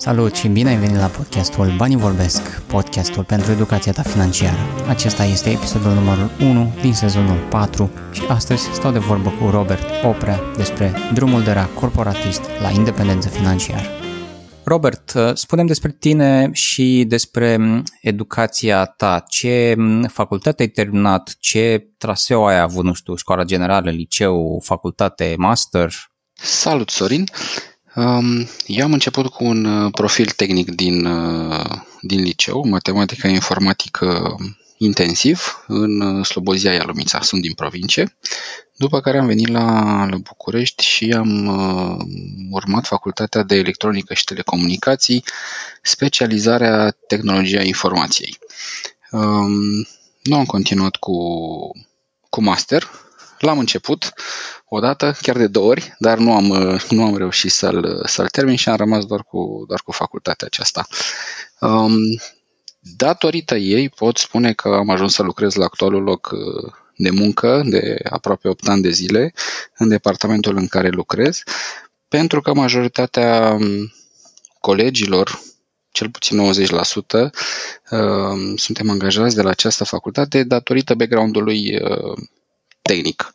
Salut și bine ai venit la podcastul Banii Vorbesc, podcastul pentru educația ta financiară. Acesta este episodul numărul 1 din sezonul 4 și astăzi stau de vorbă cu Robert Oprea despre drumul de ra corporatist la independență financiară. Robert, spunem despre tine și despre educația ta. Ce facultate ai terminat? Ce traseu ai avut, nu știu, școala generală, liceu, facultate, master? Salut, Sorin! Eu am început cu un uh, profil tehnic din, uh, din liceu, matematică informatică intensiv, în uh, Slobozia Ialomița, sunt din provincie, după care am venit la, la București și am uh, urmat facultatea de electronică și telecomunicații, specializarea tehnologia informației. Um, nu am continuat cu, cu master, L-am început odată, chiar de două ori, dar nu am, nu am reușit să-l, să-l termin și am rămas doar cu, doar cu facultatea aceasta. Um, datorită ei pot spune că am ajuns să lucrez la actualul loc uh, de muncă de aproape 8 ani de zile în departamentul în care lucrez, pentru că majoritatea um, colegilor, cel puțin 90%, uh, suntem angajați de la această facultate datorită background-ului uh, tehnic.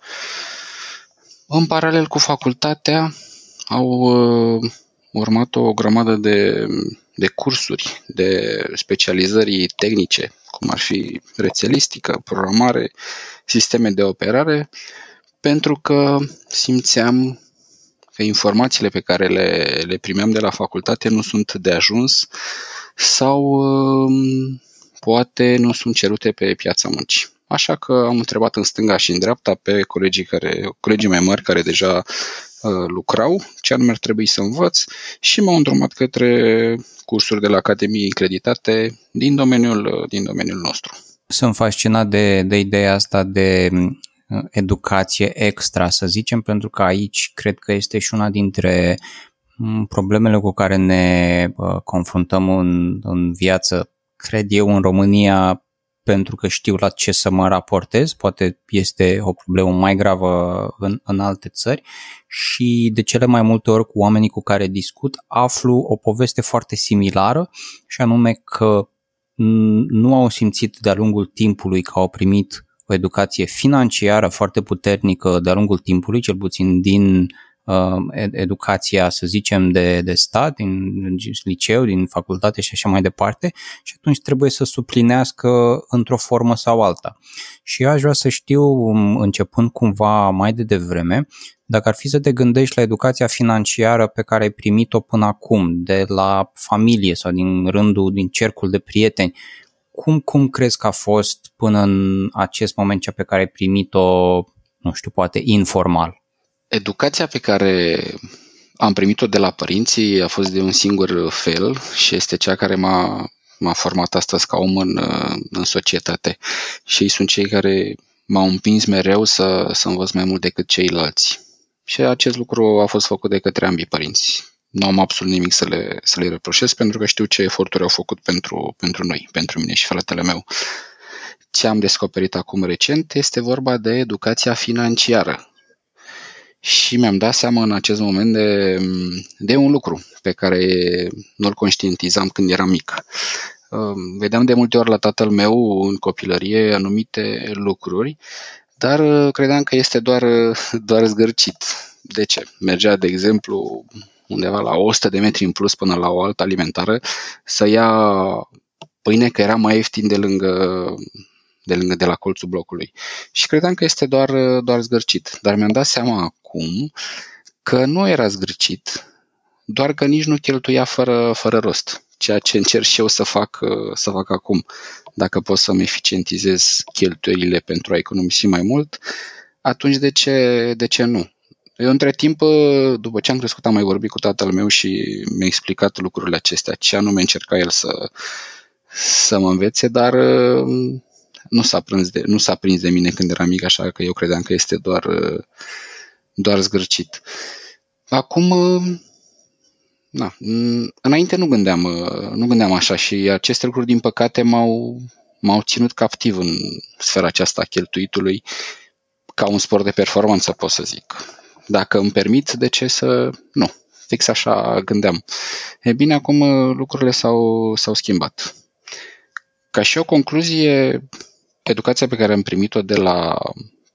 În paralel cu facultatea au uh, urmat o grămadă de, de cursuri, de specializări tehnice, cum ar fi rețelistică, programare, sisteme de operare, pentru că simțeam că informațiile pe care le, le primeam de la facultate nu sunt de ajuns sau uh, poate nu sunt cerute pe piața muncii. Așa că am întrebat în stânga și în dreapta pe colegii, care, colegii mai mari care deja uh, lucrau, ce anume ar trebui să învăț și m-au îndrumat către cursuri de la Academie acreditate din domeniul, uh, din domeniul nostru. Sunt fascinat de, de ideea asta de uh, educație extra, să zicem, pentru că aici cred că este și una dintre mm, problemele cu care ne uh, confruntăm în, în viață, cred eu, în România pentru că știu la ce să mă raportez, poate este o problemă mai gravă în, în alte țări. Și de cele mai multe ori cu oamenii cu care discut aflu o poveste foarte similară și anume că nu au simțit de-a lungul timpului că au primit o educație financiară foarte puternică de-a lungul timpului, cel puțin din uh, educația, să zicem, de, de stat, din liceu, din facultate și așa mai departe și atunci trebuie să suplinească într-o formă sau alta. Și eu aș vrea să știu, um, începând cumva mai de devreme, dacă ar fi să te gândești la educația financiară pe care ai primit-o până acum, de la familie sau din rândul, din cercul de prieteni, cum, cum crezi că a fost până în acest moment cea pe care ai primit-o, nu știu, poate informal? Educația pe care am primit-o de la părinții a fost de un singur fel și este cea care m-a, m-a format astăzi ca om în, în societate. Și ei sunt cei care m-au împins mereu să, să învăț mai mult decât ceilalți. Și acest lucru a fost făcut de către ambii părinți. Nu am absolut nimic să le, să le reproșez pentru că știu ce eforturi au făcut pentru, pentru noi, pentru mine și fratele meu. Ce am descoperit acum recent este vorba de educația financiară, și mi-am dat seama în acest moment de, de un lucru pe care nu-l conștientizam când eram mic. Vedeam de multe ori la tatăl meu în copilărie anumite lucruri, dar credeam că este doar, doar zgârcit. De ce? Mergea, de exemplu, undeva la 100 de metri în plus până la o altă alimentară să ia pâine, că era mai ieftin de lângă de lângă de la colțul blocului. Și credeam că este doar, doar zgârcit. Dar mi-am dat seama acum că nu era zgârcit, doar că nici nu cheltuia fără, fără rost. Ceea ce încerc și eu să fac, să fac acum. Dacă pot să-mi eficientizez cheltuielile pentru a economisi mai mult, atunci de ce, de ce nu? Eu între timp, după ce am crescut, am mai vorbit cu tatăl meu și mi-a explicat lucrurile acestea, ce anume încerca el să, să mă învețe, dar nu s-a, prins de, nu s-a prins de mine când eram mic, așa că eu credeam că este doar, doar zgârcit. Acum, na, înainte nu gândeam, nu gândeam așa și aceste lucruri, din păcate, m-au, m-au ținut captiv în sfera aceasta a cheltuitului ca un sport de performanță, pot să zic. Dacă îmi permit, de ce să nu? fix așa gândeam. E bine, acum uh, lucrurile s-au, s-au schimbat. Ca și o concluzie, educația pe care am primit-o de la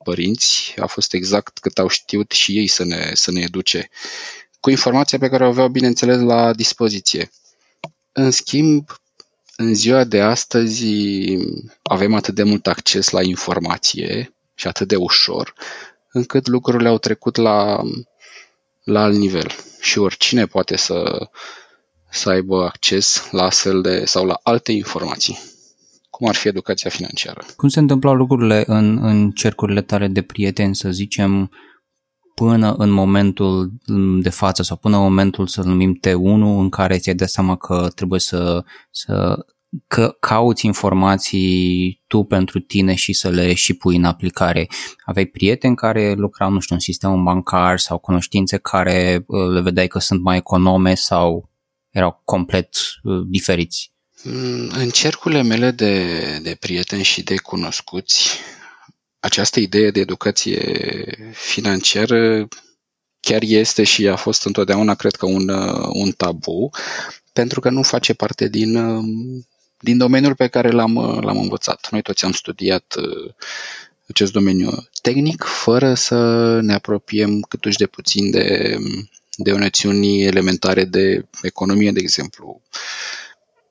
părinți a fost exact cât au știut și ei să ne, să ne educe, cu informația pe care o aveau, bineînțeles, la dispoziție. În schimb, în ziua de astăzi avem atât de mult acces la informație și atât de ușor, încât lucrurile au trecut la, la alt nivel și oricine poate să, să aibă acces la astfel de sau la alte informații, cum ar fi educația financiară. Cum se întâmplau lucrurile în, în cercurile tale de prieteni, să zicem, până în momentul de față sau până în momentul să numim T1 în care ți-ai dat seama că trebuie să, să că cauți informații tu pentru tine și să le și pui în aplicare. Aveai prieteni care lucrau, nu știu, în sistemul bancar sau cunoștințe care uh, le vedeai că sunt mai econome sau erau complet uh, diferiți? Mm, în cercurile mele de, de prieteni și de cunoscuți, această idee de educație financiară chiar este și a fost întotdeauna, cred că, un, uh, un tabu, pentru că nu face parte din din domeniul pe care l-am, uh, l-am învățat. Noi toți am studiat uh, acest domeniu tehnic, fără să ne apropiem câtuși de puțin de, de noțiuni elementare de economie, de exemplu.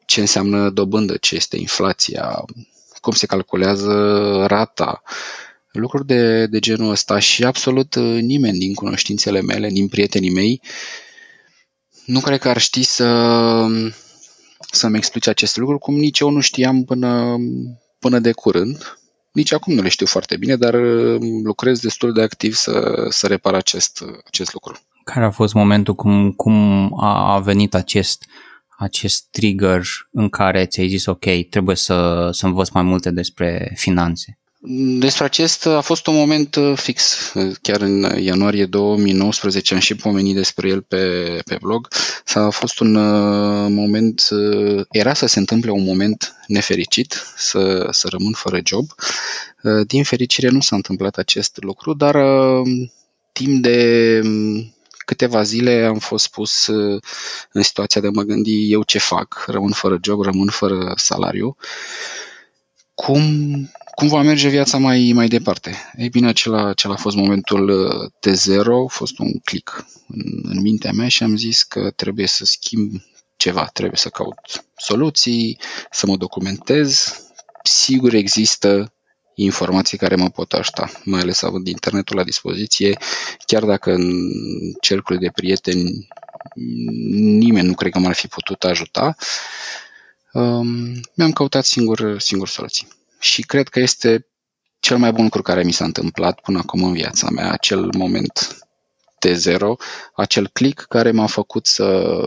Ce înseamnă dobândă, ce este inflația, cum se calculează rata, lucruri de, de genul ăsta și absolut uh, nimeni din cunoștințele mele, din prietenii mei, nu cred că ar ști să să-mi explice aceste lucruri, cum nici eu nu știam până, până de curând. Nici acum nu le știu foarte bine, dar uh, lucrez destul de activ să, să repar acest, acest lucru. Care a fost momentul cum, cum a venit acest, acest trigger în care ți-ai zis ok, trebuie să, să învăț mai multe despre finanțe? Despre acest a fost un moment uh, fix. Chiar în ianuarie 2019 am și pomenit despre el pe, pe blog. S-a fost un uh, moment, uh, era să se întâmple un moment nefericit, să, să rămân fără job. Din fericire nu s-a întâmplat acest lucru, dar timp de um, câteva zile am fost pus în situația de a mă gândi eu ce fac, rămân fără job, rămân fără salariu. Cum cum va merge viața mai, mai departe? Ei bine, acela, acela a fost momentul uh, T0, a fost un click în, în mintea mea și am zis că trebuie să schimb ceva, trebuie să caut soluții, să mă documentez. Sigur există informații care mă pot ajuta, mai ales având internetul la dispoziție, chiar dacă în cercul de prieteni nimeni nu cred că m-ar fi putut ajuta, um, mi-am căutat singur, singur soluții. Și cred că este cel mai bun lucru care mi s-a întâmplat până acum în viața mea, acel moment T0, acel click care m-a făcut să,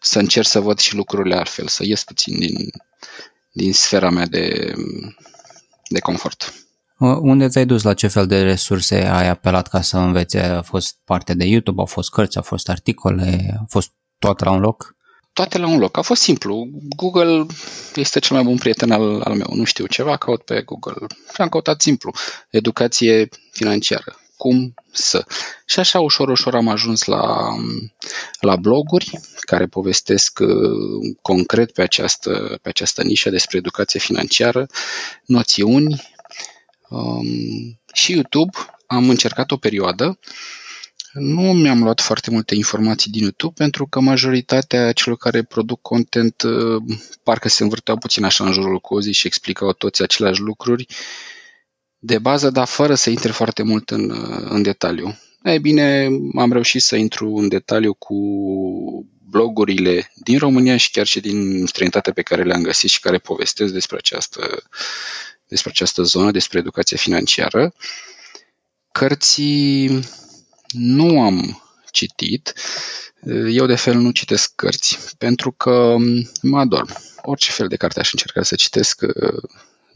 să încerc să văd și lucrurile altfel, să ies puțin din, din sfera mea de, de confort. Unde ți-ai dus? La ce fel de resurse ai apelat ca să înveți? A fost parte de YouTube, au fost cărți, au fost articole, a fost tot la un loc? toate la un loc. A fost simplu. Google este cel mai bun prieten al, al meu. Nu știu ceva, caut pe Google. Și am căutat simplu. Educație financiară. Cum să. Și așa ușor, ușor am ajuns la, la bloguri care povestesc uh, concret pe această, pe această nișă despre educație financiară, noțiuni um, și YouTube. Am încercat o perioadă nu mi-am luat foarte multe informații din YouTube pentru că majoritatea celor care produc content uh, parcă se învârteau puțin așa în jurul cozii și explicau toți aceleași lucruri de bază, dar fără să intre foarte mult în, uh, în detaliu. Ei bine, am reușit să intru în detaliu cu blogurile din România și chiar și din străinătate pe care le-am găsit și care povestesc despre această, despre această zonă, despre educație financiară. Cărții nu am citit. Eu de fel nu citesc cărți, pentru că mă adorm. Orice fel de carte aș încerca să citesc,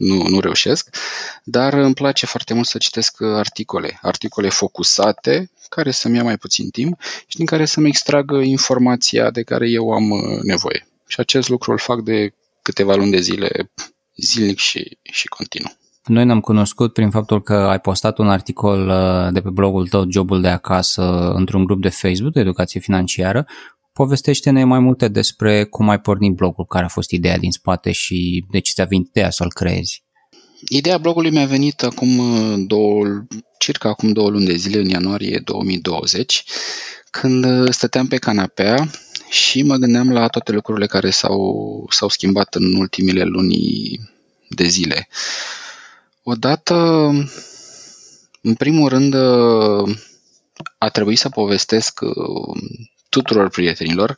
nu, nu reușesc, dar îmi place foarte mult să citesc articole, articole focusate, care să-mi ia mai puțin timp și din care să-mi extragă informația de care eu am nevoie. Și acest lucru îl fac de câteva luni de zile, zilnic și, și continuu. Noi ne-am cunoscut prin faptul că ai postat un articol uh, de pe blogul tău, Jobul de acasă, într-un grup de Facebook de educație financiară. Povestește-ne mai multe despre cum ai pornit blogul, care a fost ideea din spate și de ce ți-a venit ideea să-l creezi. Ideea blogului mi-a venit acum uh, două, circa acum două luni de zile, în ianuarie 2020, când uh, stăteam pe canapea și mă gândeam la toate lucrurile care s-au, s-au schimbat în ultimile luni de zile. Odată, în primul rând, a trebuit să povestesc uh, tuturor prietenilor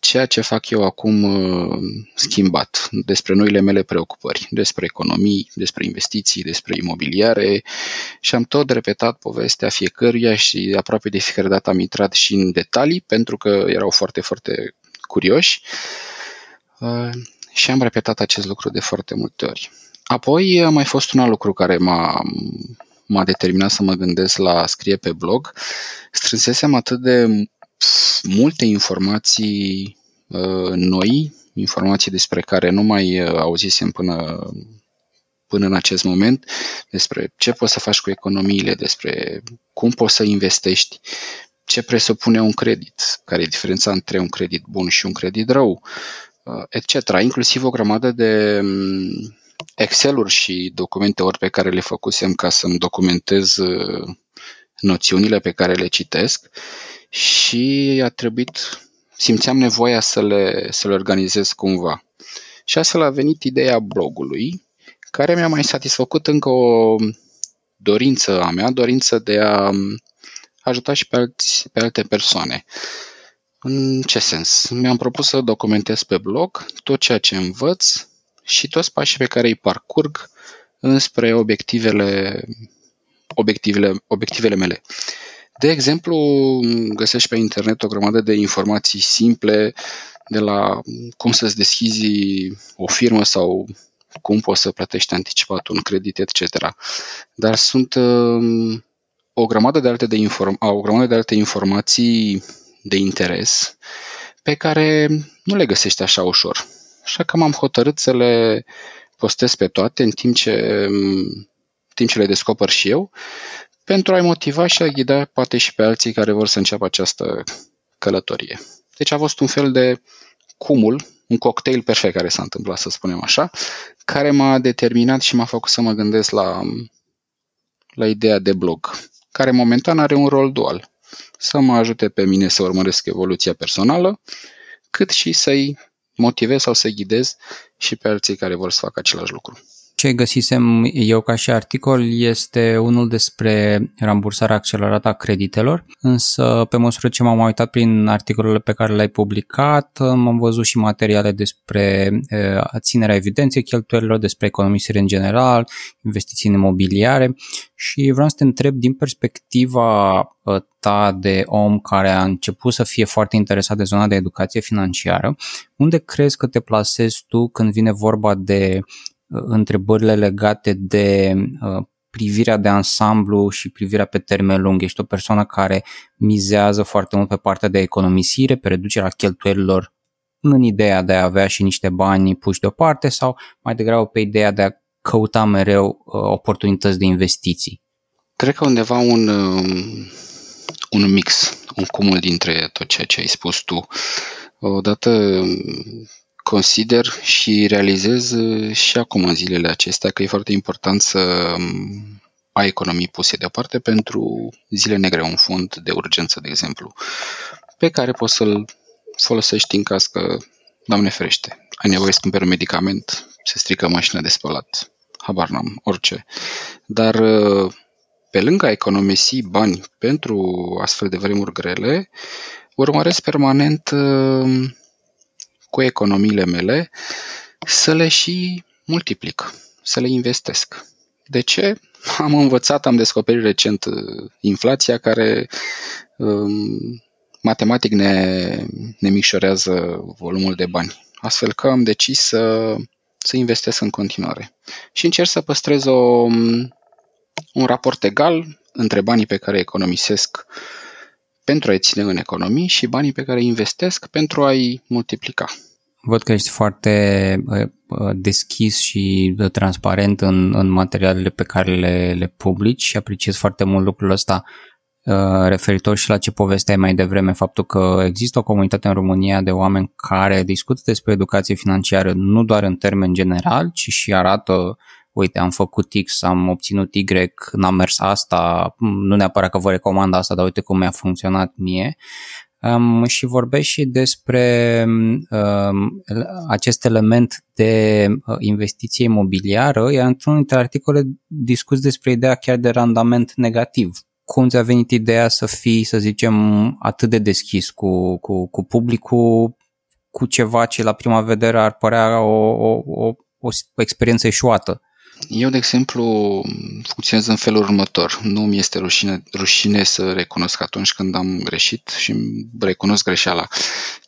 ceea ce fac eu acum uh, schimbat despre noile mele preocupări, despre economii, despre investiții, despre imobiliare și am tot repetat povestea fiecăruia și aproape de fiecare dată am intrat și în detalii pentru că erau foarte, foarte curioși uh, și am repetat acest lucru de foarte multe ori. Apoi a mai fost un alt lucru care m-a, m-a determinat să mă gândesc la a scrie pe blog. Strânsesem atât de multe informații uh, noi, informații despre care nu mai uh, auzisem până, până în acest moment, despre ce poți să faci cu economiile, despre cum poți să investești, ce presupune un credit, care e diferența între un credit bun și un credit rău, uh, etc. Inclusiv o grămadă de um, Excel-uri și documente ori pe care le făcusem ca să-mi documentez noțiunile pe care le citesc și a trebuit, simțeam nevoia să le, să le organizez cumva. Și astfel a venit ideea blogului, care mi-a mai satisfăcut încă o dorință a mea, dorință de a ajuta și pe, alți, pe alte persoane. În ce sens? Mi-am propus să documentez pe blog tot ceea ce învăț și toți pașii pe care îi parcurg înspre obiectivele, obiectivele, obiectivele mele. De exemplu, găsești pe internet o grămadă de informații simple de la cum să-ți deschizi o firmă sau cum poți să plătești anticipat un credit, etc. Dar sunt uh, o grămadă de alte, de inform- o grămadă de alte informații de interes pe care nu le găsești așa ușor. Așa că m-am hotărât să le postez pe toate în timp ce, în timp ce le descoper și eu pentru a-i motiva și a ghida poate și pe alții care vor să înceapă această călătorie. Deci a fost un fel de cumul, un cocktail perfect care s-a întâmplat, să spunem așa, care m-a determinat și m-a făcut să mă gândesc la, la ideea de blog, care momentan are un rol dual. Să mă ajute pe mine să urmăresc evoluția personală, cât și să-i motivez sau să ghidez și pe alții care vor să facă același lucru ce găsisem eu ca și articol este unul despre rambursarea accelerată a creditelor, însă pe măsură ce m-am uitat prin articolele pe care le-ai publicat, am văzut și materiale despre ținerea evidenței cheltuielilor, despre economisire în general, investiții în imobiliare și vreau să te întreb din perspectiva ta de om care a început să fie foarte interesat de zona de educație financiară, unde crezi că te plasezi tu când vine vorba de întrebările legate de uh, privirea de ansamblu și privirea pe termen lung. Ești o persoană care mizează foarte mult pe partea de economisire, pe reducerea cheltuielilor în ideea de a avea și niște bani puși deoparte sau mai degrabă pe ideea de a căuta mereu uh, oportunități de investiții? Cred că undeva un, um, un mix, un cumul dintre tot ceea ce ai spus tu. Odată consider și realizez uh, și acum în zilele acestea că e foarte important să um, ai economii puse deoparte pentru zile negre, un fond de urgență, de exemplu, pe care poți să-l folosești în caz că, Doamne ferește, ai nevoie să cumperi un medicament, se strică mașina de spălat, habar n-am, orice. Dar uh, pe lângă a economisi bani pentru astfel de vremuri grele, urmăresc permanent uh, cu economiile mele să le și multiplic, să le investesc. De ce? Am învățat, am descoperit recent uh, inflația care um, matematic ne, ne micșorează volumul de bani. Astfel că am decis să, să investesc în continuare. Și încerc să păstrez o, um, un raport egal între banii pe care economisesc pentru a-i ține în economii și banii pe care îi investesc pentru a-i multiplica. Văd că ești foarte deschis și transparent în, în materialele pe care le, le publici și apreciez foarte mult lucrul ăsta Uh, referitor și la ce povesteai mai devreme, faptul că există o comunitate în România de oameni care discută despre educație financiară nu doar în termen general, ci și arată uite, am făcut X, am obținut Y, n-am mers asta, nu neapărat că vă recomand asta, dar uite cum mi-a funcționat mie. Um, și vorbesc și despre um, acest element de uh, investiție imobiliară, iar într-unul dintre articole discuți despre ideea chiar de randament negativ cum ți-a venit ideea să fii, să zicem, atât de deschis cu, cu, cu publicul, cu ceva ce la prima vedere ar părea o, o, o, o, o experiență eșuată? Eu, de exemplu, funcționez în felul următor. Nu mi este rușine, rușine să recunosc atunci când am greșit și recunosc greșeala.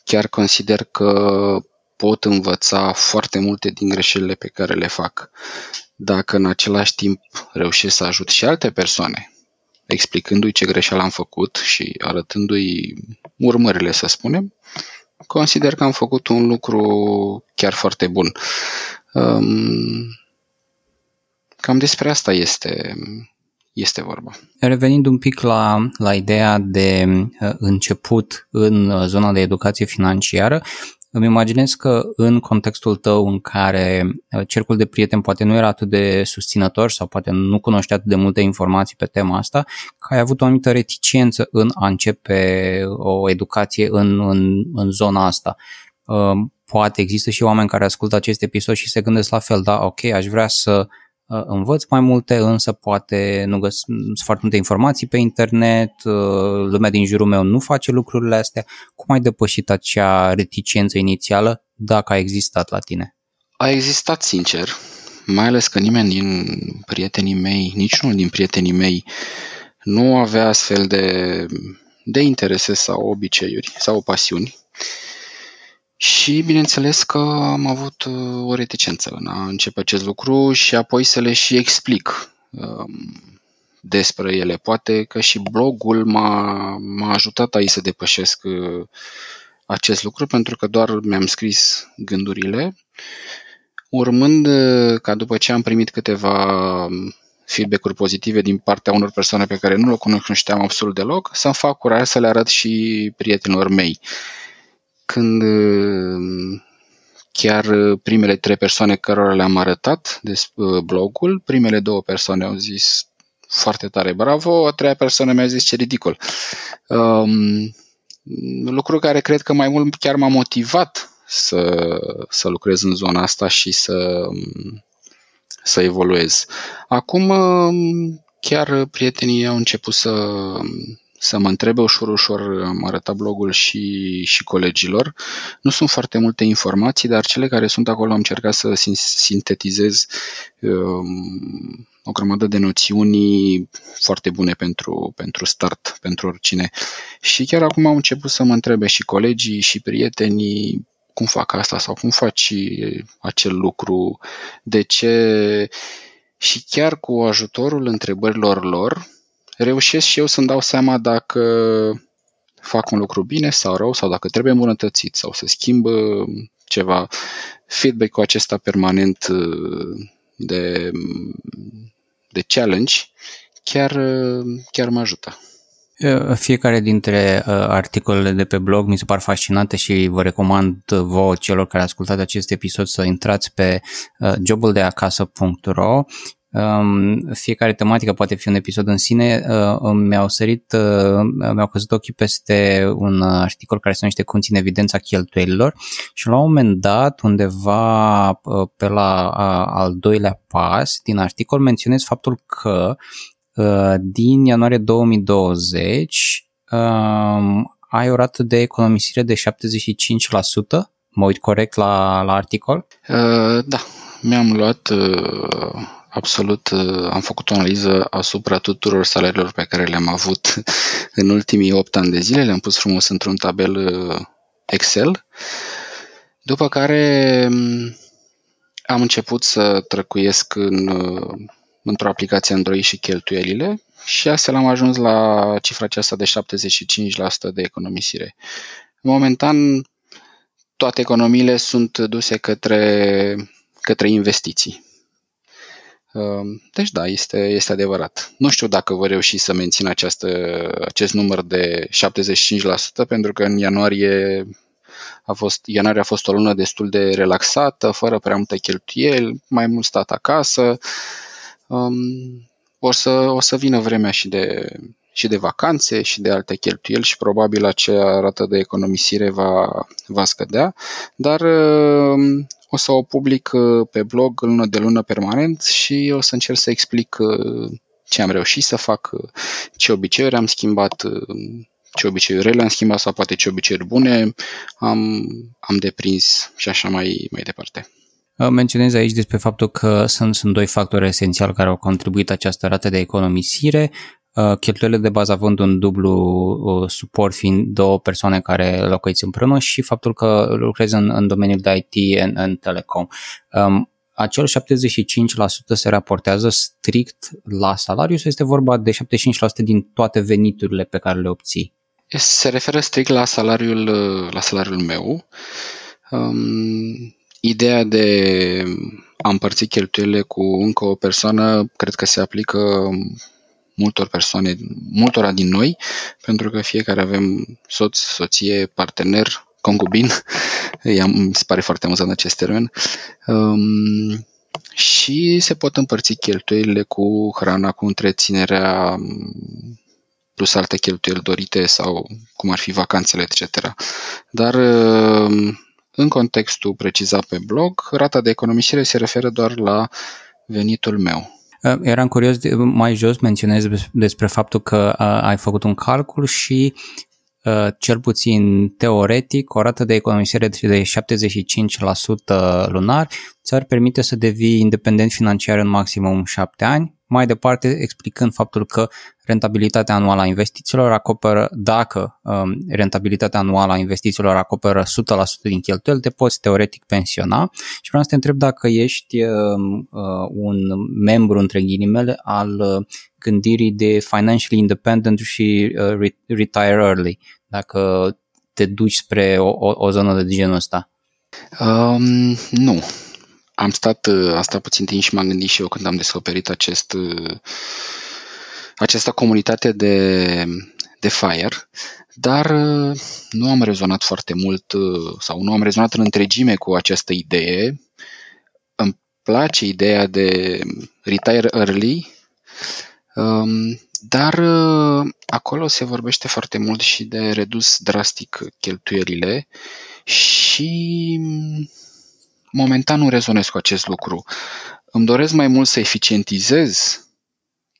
Chiar consider că pot învăța foarte multe din greșelile pe care le fac. Dacă în același timp reușesc să ajut și alte persoane explicându-i ce greșeală am făcut și arătându-i urmările, să spunem, consider că am făcut un lucru chiar foarte bun. Um, cam despre asta este, este vorba. Revenind un pic la, la ideea de uh, început în zona de educație financiară, îmi imaginez că în contextul tău în care uh, cercul de prieteni poate nu era atât de susținător sau poate nu cunoștea atât de multe informații pe tema asta, că ai avut o anumită reticență în a începe o educație în, în, în zona asta. Uh, poate există și oameni care ascultă acest episod și se gândesc la fel, da, ok, aș vrea să Uh, învăț mai multe, însă poate nu găsesc foarte multe informații pe internet, uh, lumea din jurul meu nu face lucrurile astea. Cum ai depășit acea reticență inițială, dacă a existat la tine? A existat, sincer, mai ales că nimeni din prietenii mei, niciunul din prietenii mei nu avea astfel de, de interese sau obiceiuri sau pasiuni și bineînțeles că am avut uh, o reticență în a începe acest lucru și apoi să le și explic um, despre ele. Poate că și blogul m-a, m-a ajutat aici să depășesc uh, acest lucru pentru că doar mi-am scris gândurile, urmând uh, ca după ce am primit câteva um, feedback-uri pozitive din partea unor persoane pe care nu le cunoșteam absolut deloc, să-mi fac curaj să le arăt și prietenilor mei când uh, chiar uh, primele trei persoane cărora le-am arătat de uh, blogul, primele două persoane au zis foarte tare, bravo, a treia persoană mi-a zis ce ridicol. Um, lucru care cred că mai mult chiar m-a motivat să, să lucrez în zona asta și să, să evoluez. Acum um, chiar prietenii au început să, să mă întrebe ușor, ușor, am arătat blogul și, și colegilor. Nu sunt foarte multe informații, dar cele care sunt acolo am încercat să sintetizez um, o grămadă de noțiuni foarte bune pentru, pentru start, pentru oricine. Și chiar acum am început să mă întrebe și colegii și prietenii cum fac asta sau cum faci acel lucru, de ce și chiar cu ajutorul întrebărilor lor, reușesc și eu să-mi dau seama dacă fac un lucru bine sau rău, sau dacă trebuie îmbunătățit, sau să schimbă ceva. Feedback-ul acesta permanent uh, de, de challenge chiar, uh, chiar mă ajută. Uh, fiecare dintre articolele de pe blog mi se par fascinante și vă recomand vouă celor care ascultați acest episod să intrați pe jobuldeacasă.ro Um, fiecare tematică poate fi un episod în sine. Uh, mi-au sărit, uh, mi-au căzut ochii peste un articol care se numește Conține evidența cheltuielilor și la un moment dat, undeva uh, pe la uh, al doilea pas din articol, menționez faptul că uh, din ianuarie 2020 uh, ai o rată de economisire de 75%. Mă uit corect la, la articol? Uh, da, mi-am luat uh, absolut uh, am făcut o analiză asupra tuturor salariilor pe care le-am avut în ultimii 8 ani de zile, le-am pus frumos într-un tabel uh, Excel, după care um, am început să trăcuiesc în, uh, într-o aplicație Android și cheltuielile și astfel am ajuns la cifra aceasta de 75% de economisire. Momentan toate economiile sunt duse către, către investiții. Um, deci da, este, este adevărat. Nu știu dacă voi reuși să mențin această, acest număr de 75%, pentru că în ianuarie a fost, ianuarie a fost o lună destul de relaxată, fără prea multe cheltuieli, mai mult stat acasă. Um, o, să, o să vină vremea și de, și de vacanțe și de alte cheltuieli și probabil acea rată de economisire va, va scădea, dar um, o să o public uh, pe blog lună de lună permanent și o să încerc să explic uh, ce am reușit să fac, uh, ce obiceiuri am schimbat, ce obiceiuri rele am schimbat sau poate ce obiceiuri bune am, am deprins și așa mai, mai departe. Menționez aici despre faptul că sunt, sunt doi factori esențiali care au contribuit această rată de economisire. Uh, cheltuielile de bază având un dublu uh, suport fiind două persoane care locuiți împreună și faptul că lucrezi în, în domeniul de IT în, în telecom. Um, acel 75% se raportează strict la salariu sau este vorba de 75% din toate veniturile pe care le obții? Se referă strict la salariul, la salariul meu. Um, ideea de a împărți cheltuielile cu încă o persoană cred că se aplică multor persoane, multora din noi, pentru că fiecare avem soț, soție, partener, concubin, îmi se pare foarte amuzant acest termen, um, și se pot împărți cheltuielile cu hrana, cu întreținerea, plus alte cheltuieli dorite sau cum ar fi vacanțele, etc. Dar um, în contextul precizat pe blog, rata de economisire se referă doar la venitul meu. Uh, eram curios, de, mai jos menționez despre faptul că uh, ai făcut un calcul și uh, cel puțin teoretic, o rată de economisire de 75% lunar ți-ar permite să devii independent financiar în maximum 7 ani, mai departe explicând faptul că rentabilitatea anuală a investițiilor acoperă, dacă um, rentabilitatea anuală a investițiilor acoperă 100% din cheltuieli, te poți teoretic pensiona și vreau să te întreb dacă ești um, uh, un membru, între ghilimele, al uh, gândirii de financially independent și uh, retire early, dacă te duci spre o, o, o zonă de genul ăsta. Um, nu, am stat, uh, am stat puțin timp și m-am gândit și eu când am descoperit acest, uh, această comunitate de, de FIRE, dar uh, nu am rezonat foarte mult sau nu am rezonat în întregime cu această idee. Îmi place ideea de retire early, um, dar acolo se vorbește foarte mult și de redus drastic cheltuielile și momentan nu rezonez cu acest lucru. Îmi doresc mai mult să eficientizez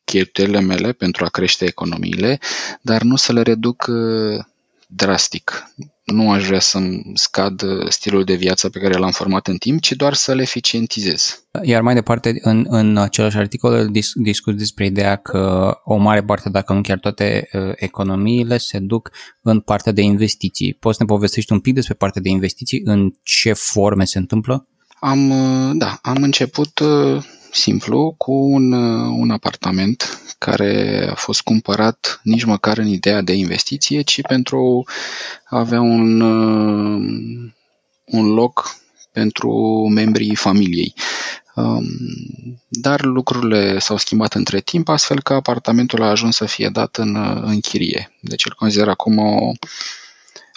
cheltuielile mele pentru a crește economiile, dar nu să le reduc uh, drastic. Nu aș vrea să-mi scad uh, stilul de viață pe care l-am format în timp, ci doar să le eficientizez. Iar mai departe, în, în același articol dis, discut despre ideea că o mare parte, dacă nu chiar toate uh, economiile, se duc în partea de investiții. Poți să ne povestești un pic despre partea de investiții, în ce forme se întâmplă? Am, da, am început simplu cu un, un apartament care a fost cumpărat nici măcar în ideea de investiție, ci pentru a avea un, un loc pentru membrii familiei. Um, dar lucrurile s-au schimbat între timp, astfel că apartamentul a ajuns să fie dat în, în chirie. Deci îl consider acum o,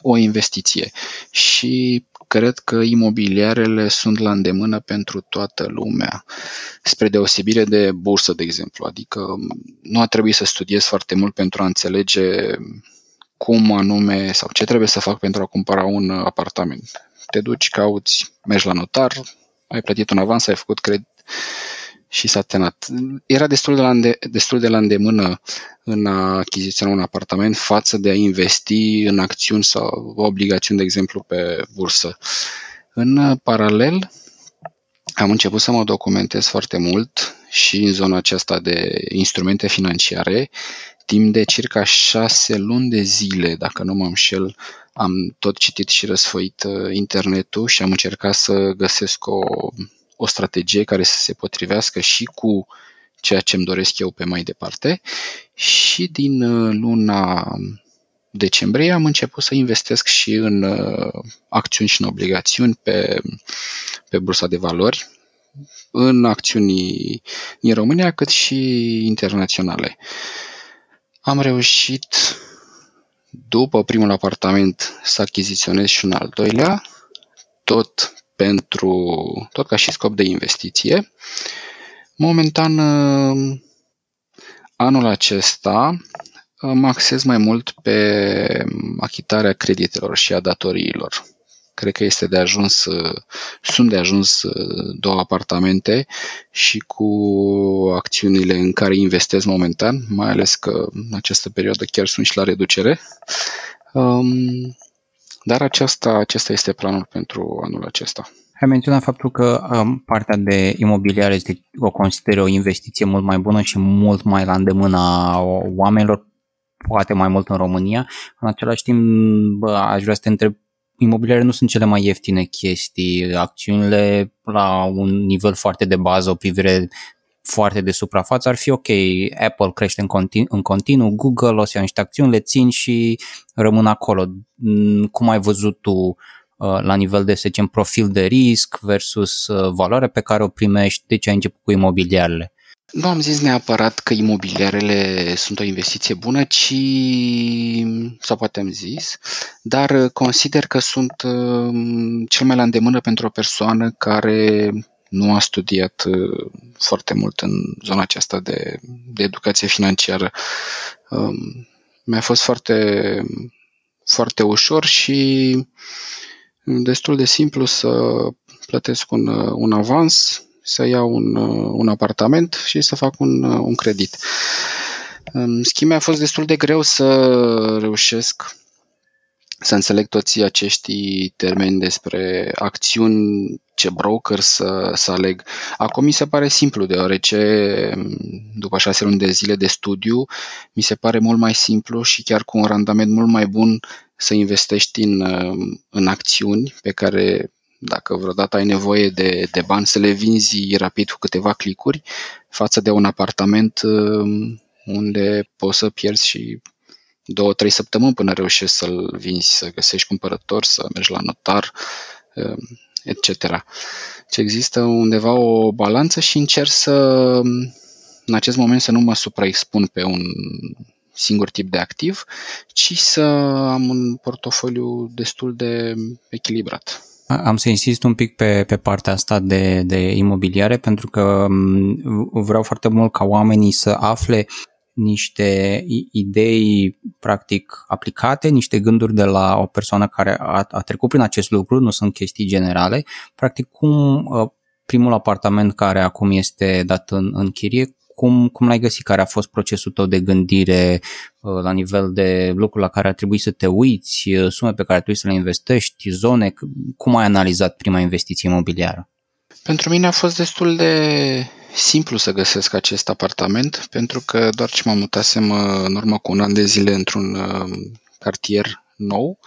o investiție. Și cred că imobiliarele sunt la îndemână pentru toată lumea, spre deosebire de bursă, de exemplu. Adică nu a trebuit să studiez foarte mult pentru a înțelege cum anume sau ce trebuie să fac pentru a cumpăra un apartament. Te duci, cauți, mergi la notar, ai plătit un avans, ai făcut credit și s-a tenat. Era destul de la, înde- destul de la îndemână în a achiziționa un apartament față de a investi în acțiuni sau obligațiuni, de exemplu, pe bursă. În paralel, am început să mă documentez foarte mult și în zona aceasta de instrumente financiare. Timp de circa șase luni de zile, dacă nu mă înșel, am tot citit și răsfoit uh, internetul și am încercat să găsesc o o strategie care să se potrivească și cu ceea ce îmi doresc eu pe mai departe și din uh, luna decembrie am început să investesc și în uh, acțiuni și în obligațiuni pe, pe bursa de valori, în acțiuni din România cât și internaționale. Am reușit, după primul apartament, să achiziționez și un al doilea, tot pentru, tot ca și scop de investiție. Momentan, uh, anul acesta, mă axez mai mult pe achitarea creditelor și a datoriilor. Cred că este de ajuns, sunt de ajuns două apartamente și cu acțiunile în care investesc momentan, mai ales că în această perioadă chiar sunt și la reducere. Um, dar aceasta, acesta este planul pentru anul acesta. Ai menționat faptul că um, partea de imobiliare este, o consideră o investiție mult mai bună și mult mai la îndemâna oamenilor poate mai mult în România. În același timp, bă, aș vrea să te întreb, imobiliare nu sunt cele mai ieftine chestii. Acțiunile la un nivel foarte de bază, o privire foarte de suprafață, ar fi ok. Apple crește în continuu, în continuu Google o să ia niște acțiuni, le țin și rămân acolo. Mm, cum ai văzut tu uh, la nivel de, să zicem, profil de risc versus uh, valoare pe care o primești, de ce ai început cu imobiliarele? Nu am zis neapărat că imobiliarele sunt o investiție bună, ci, sau poate am zis, dar consider că sunt um, cel mai la îndemână pentru o persoană care nu a studiat uh, foarte mult în zona aceasta de, de educație financiară. Um, mi-a fost foarte, foarte ușor și destul de simplu să plătesc un, un avans să iau un, uh, un apartament și să fac un, uh, un credit. În schimb, a fost destul de greu să reușesc să înțeleg toți acești termeni despre acțiuni, ce broker să, să aleg. Acum mi se pare simplu, deoarece după șase luni de zile de studiu, mi se pare mult mai simplu și chiar cu un randament mult mai bun să investești în, uh, în acțiuni pe care dacă vreodată ai nevoie de, de bani, să le vinzi rapid cu câteva clicuri față de un apartament um, unde poți să pierzi și două, trei săptămâni până reușești să-l vinzi, să găsești cumpărător, să mergi la notar, um, etc. Deci există undeva o balanță și încerc să, în acest moment, să nu mă supraexpun pe un singur tip de activ, ci să am un portofoliu destul de echilibrat. Am să insist un pic pe, pe partea asta de, de imobiliare pentru că vreau foarte mult ca oamenii să afle niște idei practic aplicate, niște gânduri de la o persoană care a, a trecut prin acest lucru, nu sunt chestii generale. Practic, cum ă, primul apartament care acum este dat în, în chirie, cum, cum l-ai găsit? Care a fost procesul tău de gândire uh, la nivel de lucruri la care ar trebui să te uiți, uh, sume pe care ar trebui să le investești, zone? Cum ai analizat prima investiție imobiliară? Pentru mine a fost destul de simplu să găsesc acest apartament, pentru că doar ce mă mutasem uh, în urmă cu un an de zile într-un cartier nou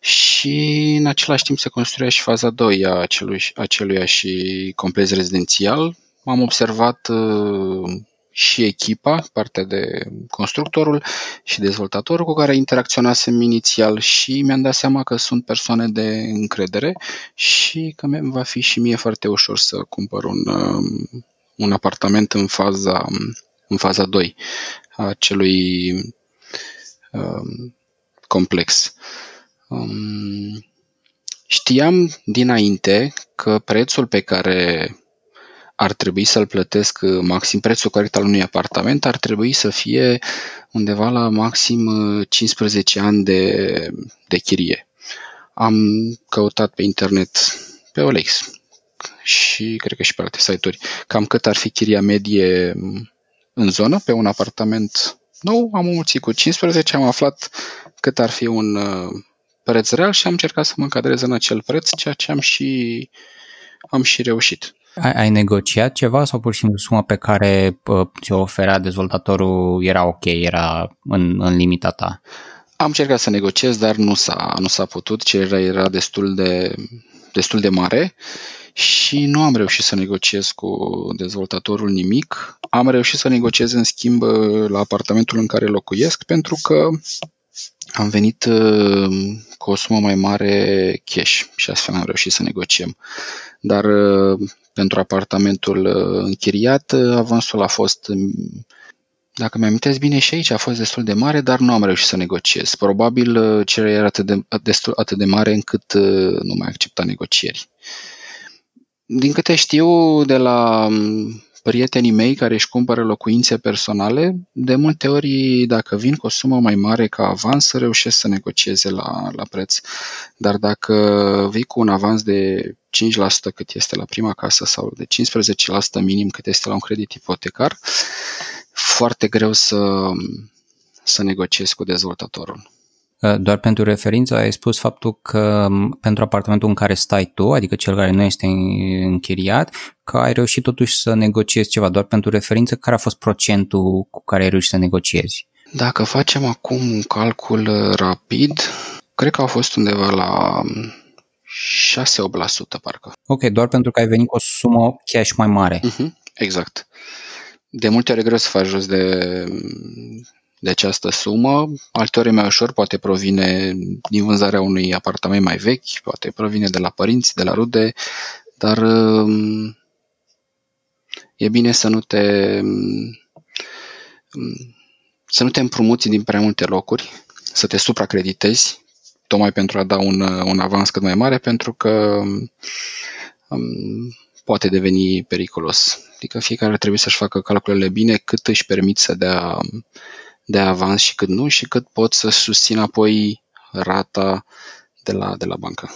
și în același timp se construia și faza 2 a acelui, aceluia și complex rezidențial, am observat uh, și echipa, partea de constructorul și dezvoltatorul cu care interacționasem inițial și mi-am dat seama că sunt persoane de încredere și că va fi și mie foarte ușor să cumpăr un, um, un apartament în faza, în faza 2 a acelui um, complex. Um, știam dinainte că prețul pe care ar trebui să-l plătesc uh, maxim prețul corect al unui apartament, ar trebui să fie undeva la maxim 15 uh, ani de, de chirie. Am căutat pe internet pe OLX și cred că și pe alte site-uri cam cât ar fi chiria medie mm, în zonă pe un apartament nou, am mulțit cu 15, am aflat cât ar fi un uh, preț real și am încercat să mă încadrez în acel preț, ceea ce am și, am și reușit. Ai, ai negociat ceva sau pur și simplu suma pe care ți-o oferea dezvoltatorul era ok, era în, în limita ta? Am încercat să negociez, dar nu s-a, nu s-a putut. Cererea era destul de, destul de mare și nu am reușit să negociez cu dezvoltatorul nimic. Am reușit să negociez în schimb la apartamentul în care locuiesc pentru că am venit uh, cu o sumă mai mare cash și astfel am reușit să negociem. Dar uh, pentru apartamentul uh, închiriat, avansul a fost, dacă mi-am bine, și aici a fost destul de mare, dar nu am reușit să negociez. Probabil cererea era atât de, destul, atât de mare încât nu mai accepta negocieri. Din câte știu de la prietenii mei care își cumpără locuințe personale, de multe ori, dacă vin cu o sumă mai mare ca avans, reușesc să negocieze la, la preț. Dar dacă vii cu un avans de 5% cât este la prima casă sau de 15% minim cât este la un credit ipotecar, foarte greu să, să negociezi cu dezvoltatorul. Uh, doar pentru referință ai spus faptul că um, pentru apartamentul în care stai tu, adică cel care nu este închiriat, că ai reușit totuși să negociezi ceva. Doar pentru referință, care a fost procentul cu care ai reușit să negociezi? Dacă facem acum un calcul uh, rapid, cred că a fost undeva la 6-8% um, parcă. Ok, doar pentru că ai venit cu o sumă cash mai mare. Uh-huh, exact. De multe ori e greu să faci jos de de această sumă. Alteori mai ușor, poate provine din vânzarea unui apartament mai vechi, poate provine de la părinți, de la rude, dar um, e bine să nu te um, să nu te împrumuți din prea multe locuri, să te supracreditezi, tocmai pentru a da un, un avans cât mai mare, pentru că um, poate deveni periculos. Adică fiecare trebuie să-și facă calculele bine cât își permit să dea de avans și cât nu și cât pot să susțin apoi rata de la, de la bancă.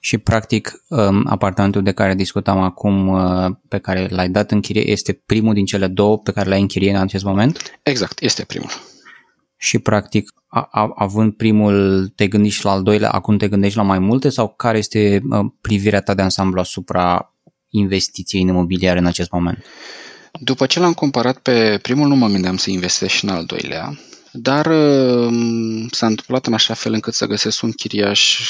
Și practic um, apartamentul de care discutam acum, uh, pe care l-ai dat în chirie, este primul din cele două pe care le-ai în chirie în acest moment? Exact, este primul. Și practic, a, a, având primul, te gândești la al doilea, acum te gândești la mai multe sau care este uh, privirea ta de ansamblu asupra investiției în imobiliare în acest moment? După ce l-am comparat pe primul, nu mă gândeam să investesc și în al doilea, dar um, s-a întâmplat în așa fel încât să găsesc un chiriaș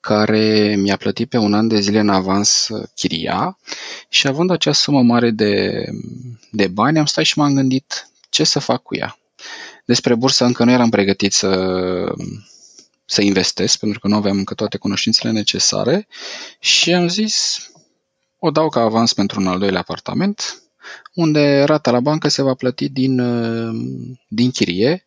care mi-a plătit pe un an de zile în avans uh, chiria și având acea sumă mare de, de bani, am stat și m-am gândit ce să fac cu ea. Despre bursă încă nu eram pregătit să, să investesc, pentru că nu aveam încă toate cunoștințele necesare și am zis, o dau ca avans pentru un al doilea apartament, unde rata la bancă se va plăti din, uh, din chirie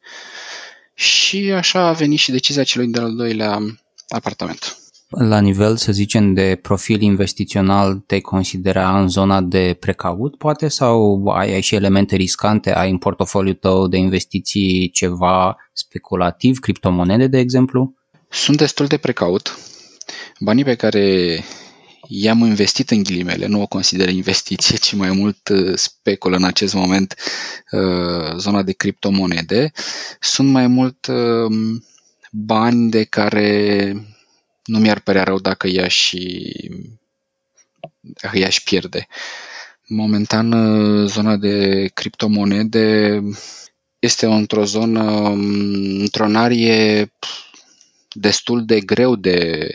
și așa a venit și decizia celui de-al doilea apartament. La nivel, să zicem, de profil investițional, te considera în zona de precaut, poate, sau ai, ai și elemente riscante? Ai în portofoliul tău de investiții ceva speculativ, criptomonede, de exemplu? Sunt destul de precaut. Banii pe care i-am investit în ghilimele, nu o consider investiție, ci mai mult uh, speculă în acest moment uh, zona de criptomonede. Sunt mai mult um, bani de care nu mi-ar părea rău dacă i-aș, i-aș pierde. Momentan, uh, zona de criptomonede este într-o zonă, um, într-o arie destul de greu de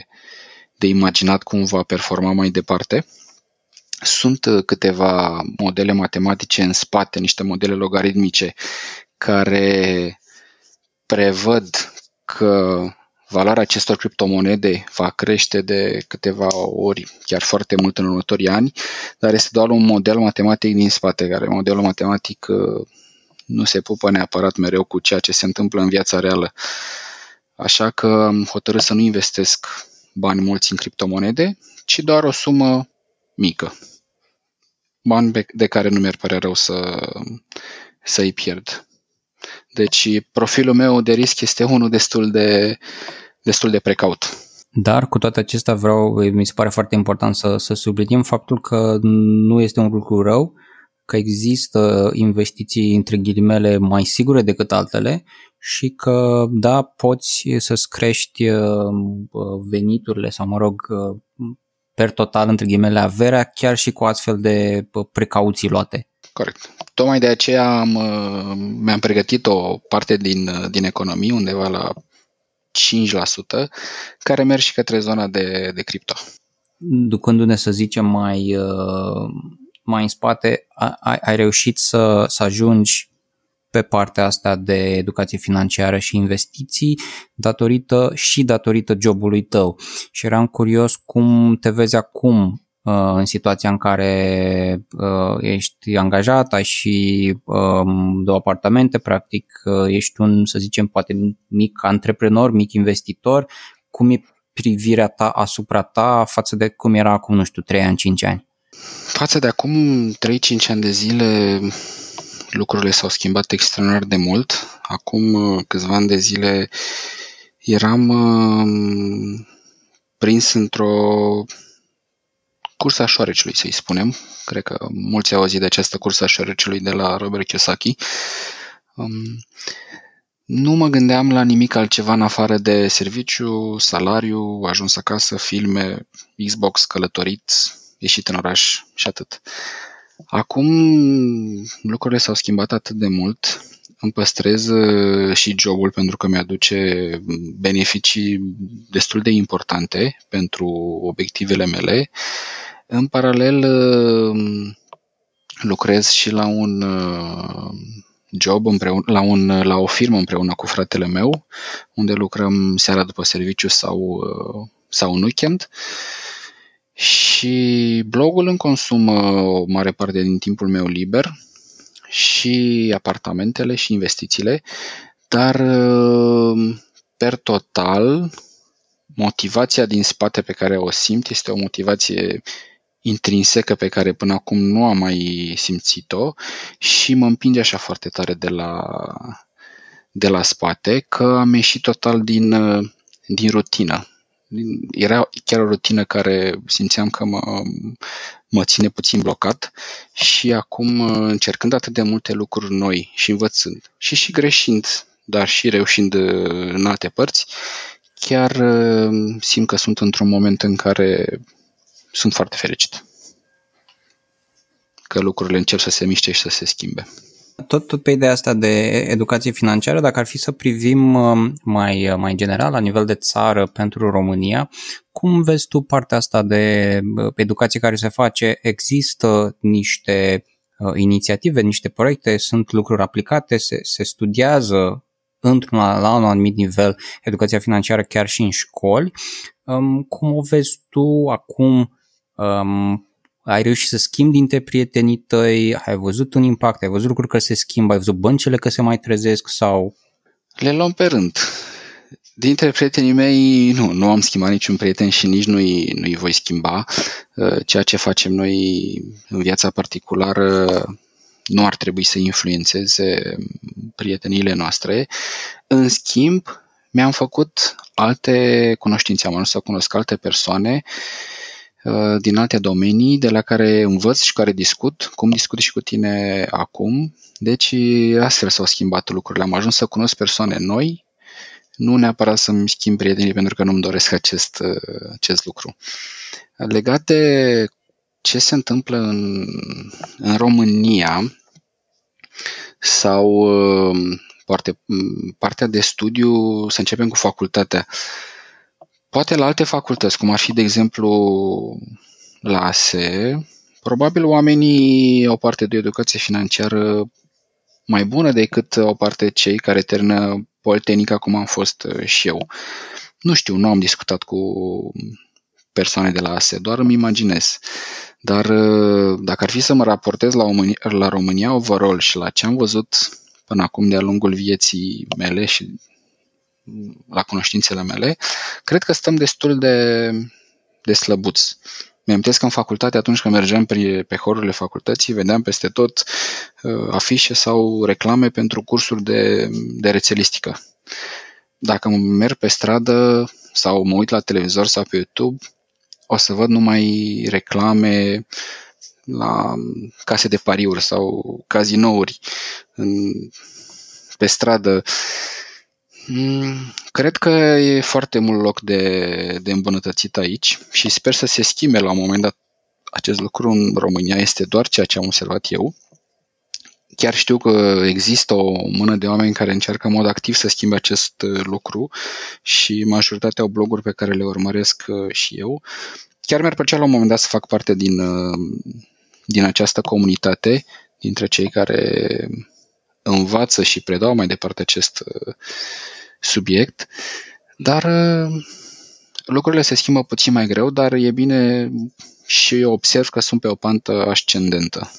de imaginat cum va performa mai departe. Sunt uh, câteva modele matematice în spate, niște modele logaritmice, care prevăd că valoarea acestor criptomonede va crește de câteva ori, chiar foarte mult în următorii ani, dar este doar un model matematic din spate, care modelul matematic uh, nu se pupă neapărat mereu cu ceea ce se întâmplă în viața reală. Așa că am hotărât să nu investesc bani mulți în criptomonede, ci doar o sumă mică. Bani de care nu mi-ar părea rău să, să-i pierd. Deci profilul meu de risc este unul destul de, destul de precaut. Dar cu toate acestea vreau, mi se pare foarte important să, să subliniem faptul că nu este un lucru rău, că există investiții între ghilimele mai sigure decât altele și că, da, poți să-ți crești uh, veniturile sau, mă rog, uh, per total, între ghimele, averea, chiar și cu astfel de uh, precauții luate. Corect. Tocmai de aceea am, mi-am pregătit o parte din, din economie, undeva la 5%, care merg și către zona de, de cripto. Ducându-ne, să zicem, mai, mai în spate, ai, ai reușit să, să ajungi pe partea asta de educație financiară și investiții datorită și datorită jobului tău. Și eram curios cum te vezi acum Uh, în situația în care uh, ești angajat, ai și um, două apartamente, practic uh, ești un, să zicem, poate mic antreprenor, mic investitor, cum e privirea ta asupra ta față de cum era acum, nu știu, 3 ani, 5 ani? Față de acum 3-5 ani de zile, lucrurile s-au schimbat extraordinar de mult. Acum câțiva ani de zile eram prins într-o cursa șoarecului, să-i spunem. Cred că mulți au auzit de această cursa șoarecului de la Robert Kiyosaki. Um, nu mă gândeam la nimic altceva în afară de serviciu, salariu, ajuns acasă, filme, Xbox, călătorit, ieșit în oraș și atât. Acum lucrurile s-au schimbat atât de mult, îmi păstrez uh, și jobul pentru că mi-aduce beneficii destul de importante pentru obiectivele mele în paralel, uh, lucrez și la un uh, job împreună, la, un, la o firmă împreună cu fratele meu, unde lucrăm seara după serviciu sau, uh, sau în weekend. Și blogul îmi consumă o mare parte din timpul meu liber și apartamentele și investițiile, dar per total motivația din spate pe care o simt este o motivație intrinsecă pe care până acum nu am mai simțit-o și mă împinge așa foarte tare de la, de la spate că am ieșit total din, din rutină. Era chiar o rutină care simțeam că mă, mă ține puțin blocat și acum încercând atât de multe lucruri noi și învățând și și greșind, dar și reușind în alte părți, chiar simt că sunt într-un moment în care sunt foarte fericit că lucrurile încep să se miște și să se schimbe. Tot, tot pe ideea asta de educație financiară, dacă ar fi să privim uh, mai, uh, mai general, la nivel de țară pentru România, cum vezi tu partea asta de uh, educație care se face? Există niște inițiative, niște proiecte, sunt lucruri aplicate, se, se studiază într-un, la un anumit nivel educația financiară chiar și în școli. Um, cum o vezi tu acum? Um, ai reușit să schimbi dintre prietenii tăi, ai văzut un impact, ai văzut lucruri că se schimbă, ai văzut băncile că se mai trezesc sau... Le luăm pe rând. Dintre prietenii mei, nu, nu am schimbat niciun prieten și nici nu-i, nu-i voi schimba. Uh, ceea ce facem noi în viața particulară nu ar trebui să influențeze prieteniile noastre. În schimb, mi-am făcut alte cunoștințe, am ajuns să cunosc alte persoane uh, din alte domenii de la care învăț și care discut, cum discut și cu tine acum. Deci astfel s-au schimbat lucrurile. Am ajuns să cunosc persoane noi, nu neapărat să-mi schimb prietenii pentru că nu-mi doresc acest, uh, acest lucru. Legat de ce se întâmplă în, în România sau uh, parte, partea de studiu, să începem cu facultatea. Poate la alte facultăți, cum ar fi, de exemplu, la ASE, probabil oamenii au parte de educație financiară mai bună decât o parte cei care termină Politehnica, cum am fost uh, și eu. Nu știu, nu am discutat cu persoane de la ASE, doar îmi imaginez. Dar uh, dacă ar fi să mă raportez la, România, la România overall și la ce am văzut până acum de-a lungul vieții mele și la cunoștințele mele, cred că stăm destul de, de slăbuți. Mi-am că în facultate, atunci când mergeam pe, pe horurile facultății, vedeam peste tot uh, afișe sau reclame pentru cursuri de, de rețelistică. Dacă merg pe stradă sau mă uit la televizor sau pe YouTube, o să văd numai reclame la case de pariuri sau cazinouri în, pe stradă. Mm, cred că e foarte mult loc de, de îmbunătățit aici și sper să se schimbe la un moment dat acest lucru în România. Este doar ceea ce am observat eu. Chiar știu că există o mână de oameni care încearcă în mod activ să schimbe acest lucru și majoritatea au bloguri pe care le urmăresc uh, și eu. Chiar mi-ar plăcea la un moment dat să fac parte din, uh, din această comunitate, dintre cei care învață și predau mai departe acest uh, subiect, dar uh, lucrurile se schimbă puțin mai greu, dar e bine și eu observ că sunt pe o pantă ascendentă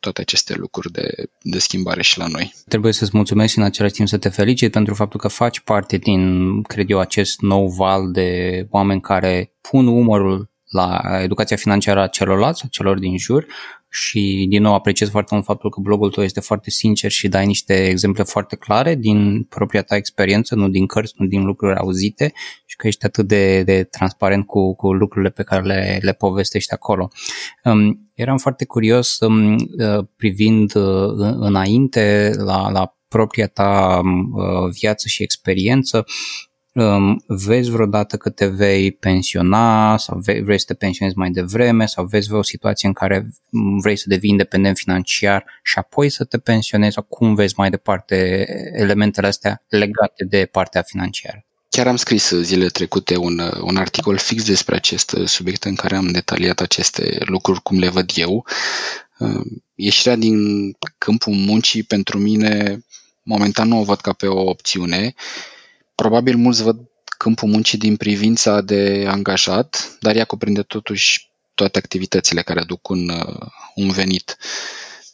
toate aceste lucruri de, de schimbare și la noi. Trebuie să-ți mulțumesc și în același timp să te felicit pentru faptul că faci parte din, cred eu, acest nou val de oameni care pun umărul la educația financiară a celorlalți, a celor din jur și din nou apreciez foarte mult faptul că blogul tău este foarte sincer și dai niște exemple foarte clare din propria ta experiență, nu din cărți, nu din lucruri auzite și că ești atât de, de transparent cu, cu lucrurile pe care le, le povestești acolo. Um, eram foarte curios um, uh, privind uh, înainte la, la propria ta um, uh, viață și experiență, vezi vreodată că te vei pensiona sau vrei să te pensionezi mai devreme sau vezi vreo situație în care vrei să devii independent financiar și apoi să te pensionezi sau cum vezi mai departe elementele astea legate de partea financiară? Chiar am scris zilele trecute un, un articol fix despre acest subiect în care am detaliat aceste lucruri cum le văd eu. Ieșirea din câmpul muncii pentru mine momentan nu o văd ca pe o opțiune Probabil mulți văd câmpul muncii din privința de angajat, dar ea cuprinde totuși toate activitățile care aduc un, uh, un venit.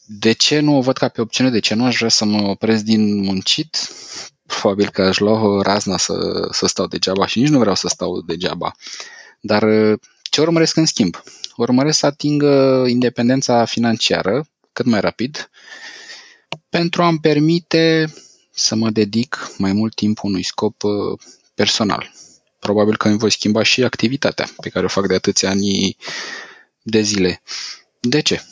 De ce nu o văd ca pe opțiune? De ce nu aș vrea să mă opresc din muncit? Probabil că aș lua o razna să, să stau degeaba și nici nu vreau să stau degeaba. Dar uh, ce urmăresc în schimb? Urmăresc să ating independența financiară cât mai rapid pentru a-mi permite să mă dedic mai mult timp unui scop uh, personal. Probabil că îmi voi schimba și activitatea pe care o fac de atâția ani de zile. De ce?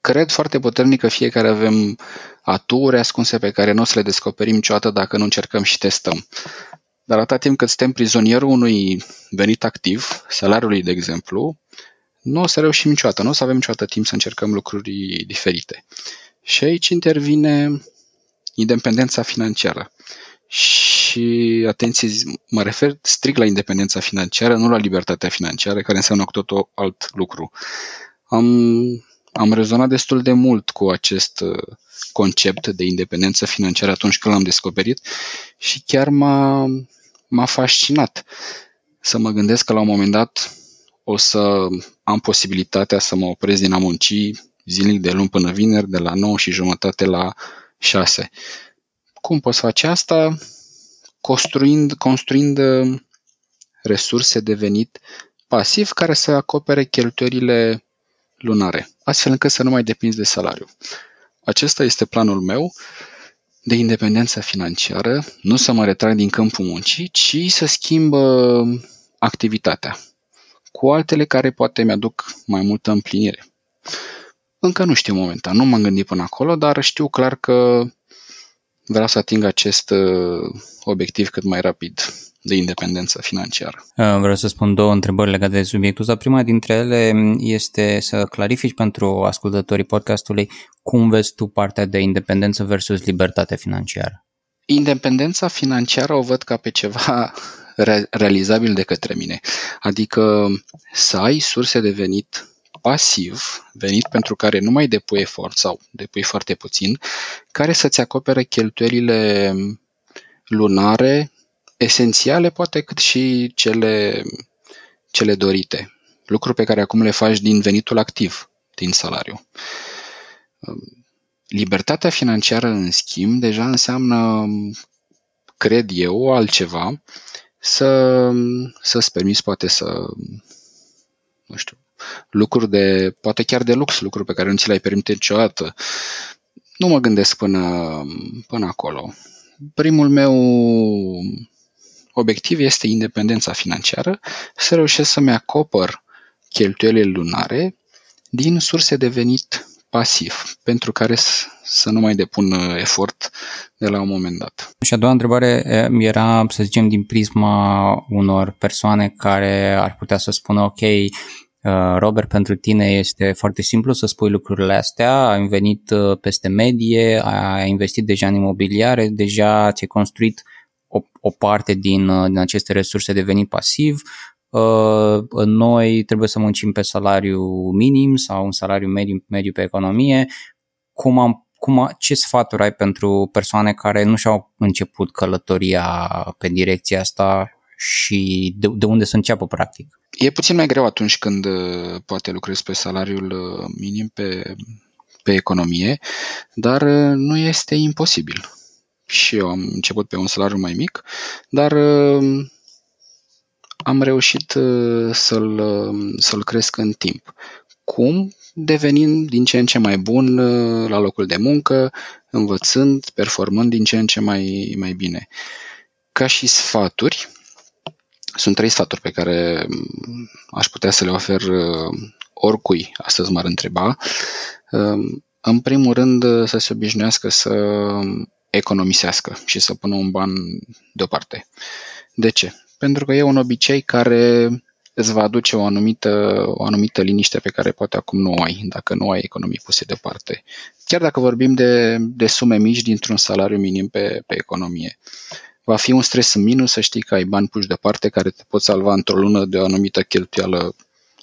Cred foarte puternic că fiecare avem aturi ascunse pe care nu o să le descoperim niciodată dacă nu încercăm și testăm. Dar atâta timp cât suntem prizonierul unui venit activ, salariului de exemplu, nu o să reușim niciodată, nu o să avem niciodată timp să încercăm lucruri diferite. Și aici intervine independența financiară. Și, atenție, mă refer strict la independența financiară, nu la libertatea financiară, care înseamnă cu totul alt lucru. Am, am rezonat destul de mult cu acest uh, concept de independență financiară atunci când l-am descoperit și chiar m-a, m-a fascinat să mă gândesc că la un moment dat o să am posibilitatea să mă opresc din a munci zilnic de luni până vineri, de la 9 și jumătate la 6. Cum poți face asta? Construind, construind uh, resurse de venit pasiv care să acopere cheltuielile lunare, astfel încât să nu mai depinzi de salariu. Acesta este planul meu de independență financiară, nu să mă retrag din câmpul muncii, ci să schimb activitatea cu altele care poate mi-aduc mai multă împlinire. Încă nu știu momentan, nu m-am gândit până acolo, dar știu clar că vreau să ating acest uh, obiectiv cât mai rapid de independență financiară. Uh, vreau să spun două întrebări legate de subiectul ăsta. Prima dintre ele este să clarifici pentru ascultătorii podcastului cum vezi tu partea de independență versus libertate financiară. Independența financiară o văd ca pe ceva realizabil de către mine. Adică să ai surse de venit pasiv, venit pentru care nu mai depui efort sau depui foarte puțin, care să-ți acopere cheltuielile lunare, esențiale, poate cât și cele, cele dorite. Lucruri pe care acum le faci din venitul activ, din salariu. Libertatea financiară, în schimb, deja înseamnă, cred eu, altceva, să, să-ți permiți poate să, nu știu, lucruri de, poate chiar de lux, lucruri pe care nu ți le-ai permite niciodată. Nu mă gândesc până, până acolo. Primul meu obiectiv este independența financiară, să reușesc să-mi acopăr cheltuielile lunare din surse de venit pasiv, pentru care să nu mai depun efort de la un moment dat. Și a doua întrebare era, să zicem, din prisma unor persoane care ar putea să spună, ok, Uh, Robert, pentru tine este foarte simplu să spui lucrurile astea, ai venit uh, peste medie, ai investit deja în imobiliare, deja ți-ai construit o, o parte din, uh, din aceste resurse de venit pasiv, noi trebuie să muncim pe salariu minim sau un salariu mediu, mediu pe economie, cum am Cum, ce sfaturi ai pentru persoane care nu și-au început călătoria pe direcția asta și de, de unde să înceapă practic? E puțin mai greu atunci când uh, poate lucrezi pe salariul uh, minim pe, pe economie, dar uh, nu este imposibil. Și eu am început pe un salariu mai mic, dar am reușit să-l, să-l cresc în timp. Cum? Devenind din ce în ce mai bun la locul de muncă, învățând, performând din ce în ce mai, mai bine. Ca și sfaturi, sunt trei sfaturi pe care mm, aș putea să le ofer uh, oricui, astăzi m-ar întreba. Um, în primul rând, uh, să se obișnuiască să economisească și să pună un ban deoparte. De ce? Pentru că e un obicei care îți va aduce o anumită, o anumită liniște pe care poate acum nu o ai, dacă nu ai economii puse deoparte. Chiar dacă vorbim de, de sume mici dintr-un salariu minim pe, pe economie va fi un stres în minus să știi că ai bani puși deoparte care te pot salva într-o lună de o anumită cheltuială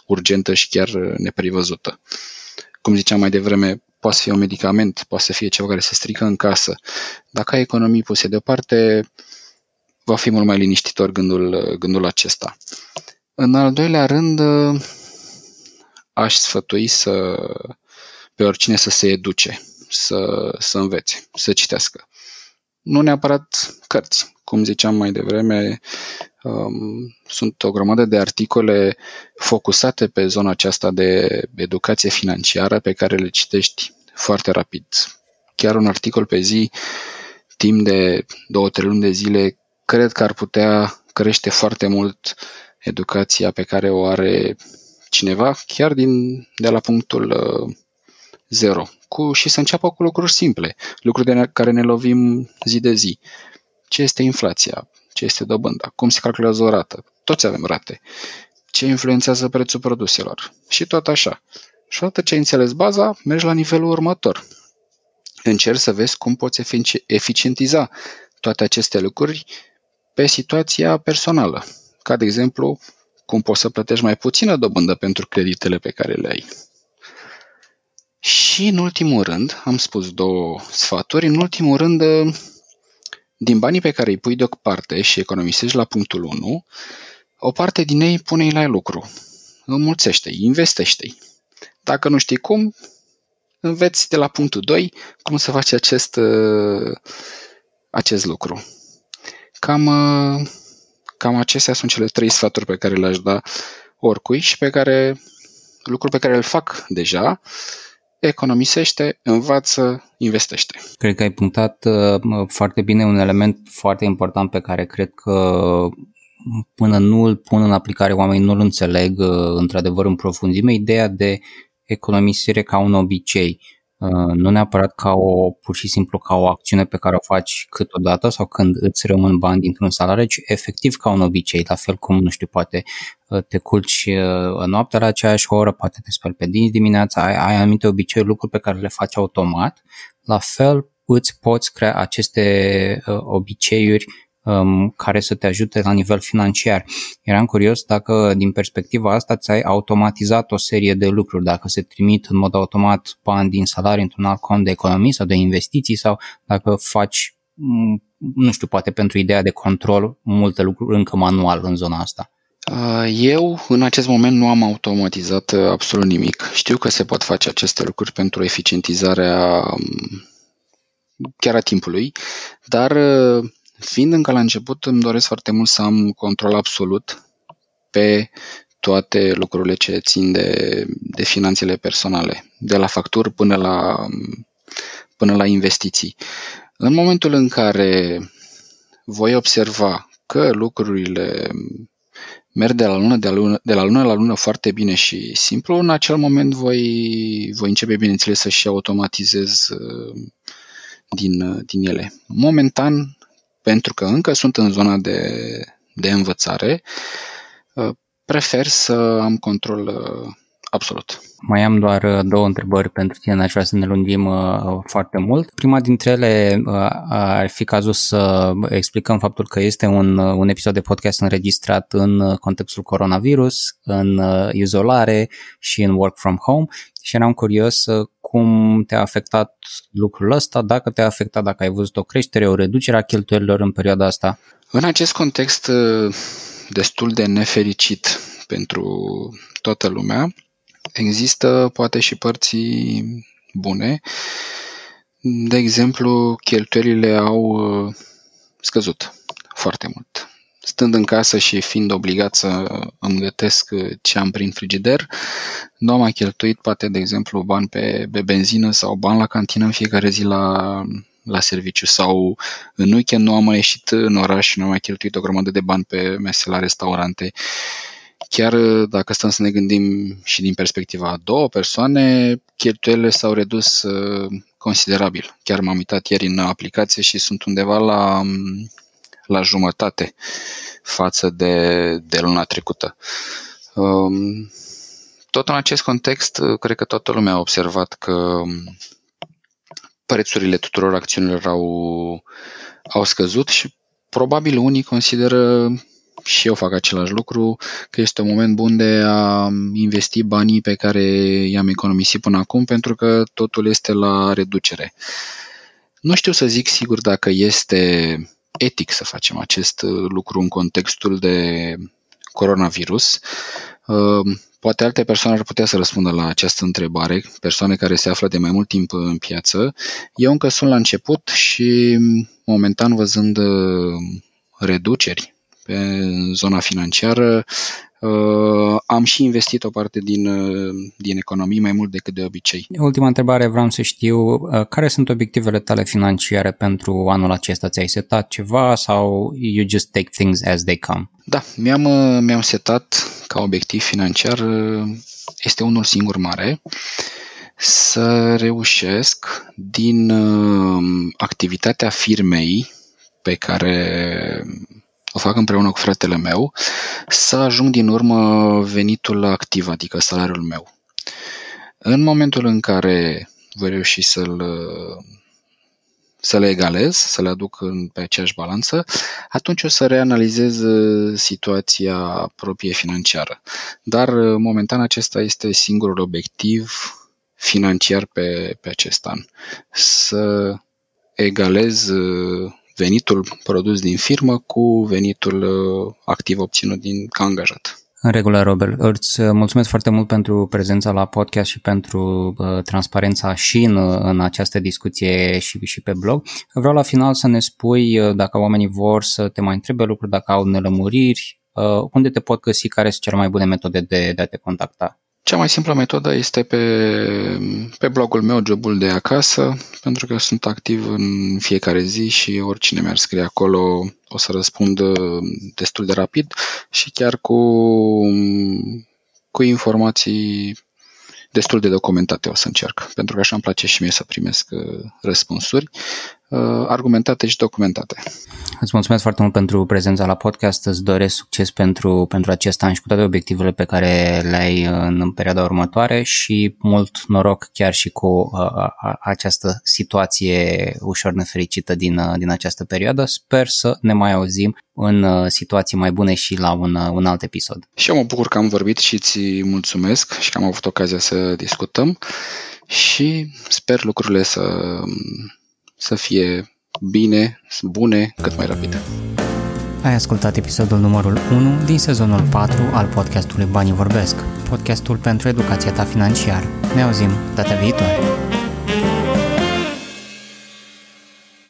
urgentă și chiar neprevăzută. Cum ziceam mai devreme, poate fi un medicament, poate să fie ceva care se strică în casă. Dacă ai economii puse deoparte, va fi mult mai liniștitor gândul, gândul acesta. În al doilea rând, aș sfătui să, pe oricine să se educe, să, să învețe, să citească nu neapărat cărți. Cum ziceam mai devreme, um, sunt o grămadă de articole focusate pe zona aceasta de educație financiară pe care le citești foarte rapid. Chiar un articol pe zi, timp de două, trei luni de zile, cred că ar putea crește foarte mult educația pe care o are cineva, chiar din, de la punctul uh, zero cu, și să înceapă cu lucruri simple, lucruri de care ne lovim zi de zi. Ce este inflația? Ce este dobânda? Cum se calculează o rată? Toți avem rate. Ce influențează prețul produselor? Și tot așa. Și odată ce ai înțeles baza, mergi la nivelul următor. Încerci să vezi cum poți eficientiza toate aceste lucruri pe situația personală. Ca de exemplu, cum poți să plătești mai puțină dobândă pentru creditele pe care le ai. Și în ultimul rând, am spus două sfaturi, în ultimul rând, din banii pe care îi pui deoparte și economisești la punctul 1, o parte din ei pune-i la lucru. Înmulțește-i, investește-i. Dacă nu știi cum, înveți de la punctul 2 cum să faci acest, acest lucru. Cam, cam acestea sunt cele trei sfaturi pe care le-aș da oricui și pe care lucruri pe care îl fac deja economisește, învață, investește. Cred că ai punctat uh, foarte bine un element foarte important pe care cred că până nu îl pun în aplicare oamenii nu îl înțeleg uh, într-adevăr în profunzime, ideea de economisire ca un obicei. Uh, nu neapărat ca o, pur și simplu ca o acțiune pe care o faci câteodată sau când îți rămân bani dintr-un salariu, ci efectiv ca un obicei, la fel cum, nu știu, poate uh, te culci uh, noaptea la aceeași oră, poate te speli pe dinți dimineața, ai, ai anumite obiceiuri, lucruri pe care le faci automat, la fel îți poți crea aceste obiceiuri um, care să te ajute la nivel financiar. Eram curios dacă din perspectiva asta ți-ai automatizat o serie de lucruri, dacă se trimit în mod automat bani din salariu într-un alt cont de economii sau de investiții sau dacă faci, mm, nu știu, poate pentru ideea de control, multe lucruri încă manual în zona asta. Uh, eu, în acest moment, nu am automatizat uh, absolut nimic. Știu că se pot face aceste lucruri pentru eficientizarea um, chiar a timpului, dar uh, Fiind încă la început, îmi doresc foarte mult să am control absolut pe toate lucrurile ce țin de, de finanțele personale, de la facturi până la, până la investiții. În momentul în care voi observa că lucrurile merg de la lună, de la lună, de la lună la lună foarte bine și simplu, în acel moment voi, voi începe, bineînțeles, să și automatizez uh, din, din ele. Momentan, pentru că încă sunt în zona de, de învățare, uh, prefer să am control uh, Absolut. Mai am doar uh, două întrebări pentru tine, n-aș vrea să ne lungim uh, foarte mult. Prima dintre ele uh, ar fi cazul să explicăm faptul că este un, uh, un episod de podcast înregistrat în uh, contextul coronavirus, în uh, izolare și în work from home și eram curios uh, cum te-a afectat lucrul ăsta, dacă te-a afectat, dacă ai văzut o creștere, o reducere a cheltuielilor în perioada asta. În acest context uh, destul de nefericit pentru toată lumea, există poate și părții bune. De exemplu, cheltuielile au uh, scăzut foarte mult. Stând în casă și fiind obligat să îmi gătesc ce am prin frigider, nu am mai cheltuit poate, de exemplu, bani pe, pe benzină sau bani la cantină în fiecare zi la, la serviciu sau în weekend nu am mai ieșit în oraș și nu am mai cheltuit o grămadă de bani pe mese la restaurante. Chiar dacă stăm să ne gândim și din perspectiva a două persoane, cheltuielile s-au redus uh, considerabil. Chiar m-am uitat ieri în aplicație și sunt undeva la, la jumătate față de, de luna trecută. Um, tot în acest context, cred că toată lumea a observat că prețurile tuturor acțiunilor au, au scăzut și probabil unii consideră și eu fac același lucru, că este un moment bun de a investi banii pe care i-am economisit până acum, pentru că totul este la reducere. Nu știu să zic sigur dacă este etic să facem acest lucru în contextul de coronavirus. Poate alte persoane ar putea să răspundă la această întrebare, persoane care se află de mai mult timp în piață. Eu încă sunt la început și momentan văzând uh, reduceri pe zona financiară, uh, am și investit o parte din, uh, din economii mai mult decât de obicei. Ultima întrebare, vreau să știu, care sunt obiectivele tale financiare pentru anul acesta? Ți-ai setat ceva sau you just take things as they come? Da, mi-am, mi-am setat ca obiectiv financiar, este unul singur mare, să reușesc din activitatea firmei pe care o fac împreună cu fratele meu, să ajung din urmă venitul activ, adică salariul meu. În momentul în care voi reuși să-l să le egalez, să le aduc în, pe aceeași balanță, atunci o să reanalizez uh, situația proprie financiară. Dar, uh, momentan, acesta este singurul obiectiv financiar pe, pe acest an. Să egalez uh, venitul produs din firmă cu venitul activ obținut din, ca angajat. În regulă, Robert. Îți mulțumesc foarte mult pentru prezența la podcast și pentru uh, transparența și în, în această discuție și, și pe blog. Vreau la final să ne spui uh, dacă oamenii vor să te mai întrebe lucruri, dacă au nelămuriri, uh, unde te pot găsi, care sunt cele mai bune metode de, de a te contacta. Cea mai simplă metodă este pe, pe blogul meu, Jobul de acasă, pentru că sunt activ în fiecare zi și oricine mi-ar scrie acolo o să răspund destul de rapid și chiar cu, cu informații destul de documentate o să încerc, pentru că așa îmi place și mie să primesc uh, răspunsuri. uh, argumentate și documentate. Îți mulțumesc foarte mult pentru prezența la podcast, îți doresc succes pentru, pentru acest an și cu toate obiectivele pe care le ai în perioada următoare și mult noroc chiar și cu uh, această situație ușor nefericită din, uh, din această perioadă. Sper să ne mai auzim în uh, situații mai bune și la un, uh, un alt episod. Și eu mă bucur că am vorbit și îți mulțumesc și că am avut ocazia să discutăm și sper lucrurile să, să fie bine, bune, cât mai rapid. Ai ascultat episodul numărul 1 din sezonul 4 al podcastului Banii Vorbesc, podcastul pentru educația ta financiară. Ne auzim data viitoare!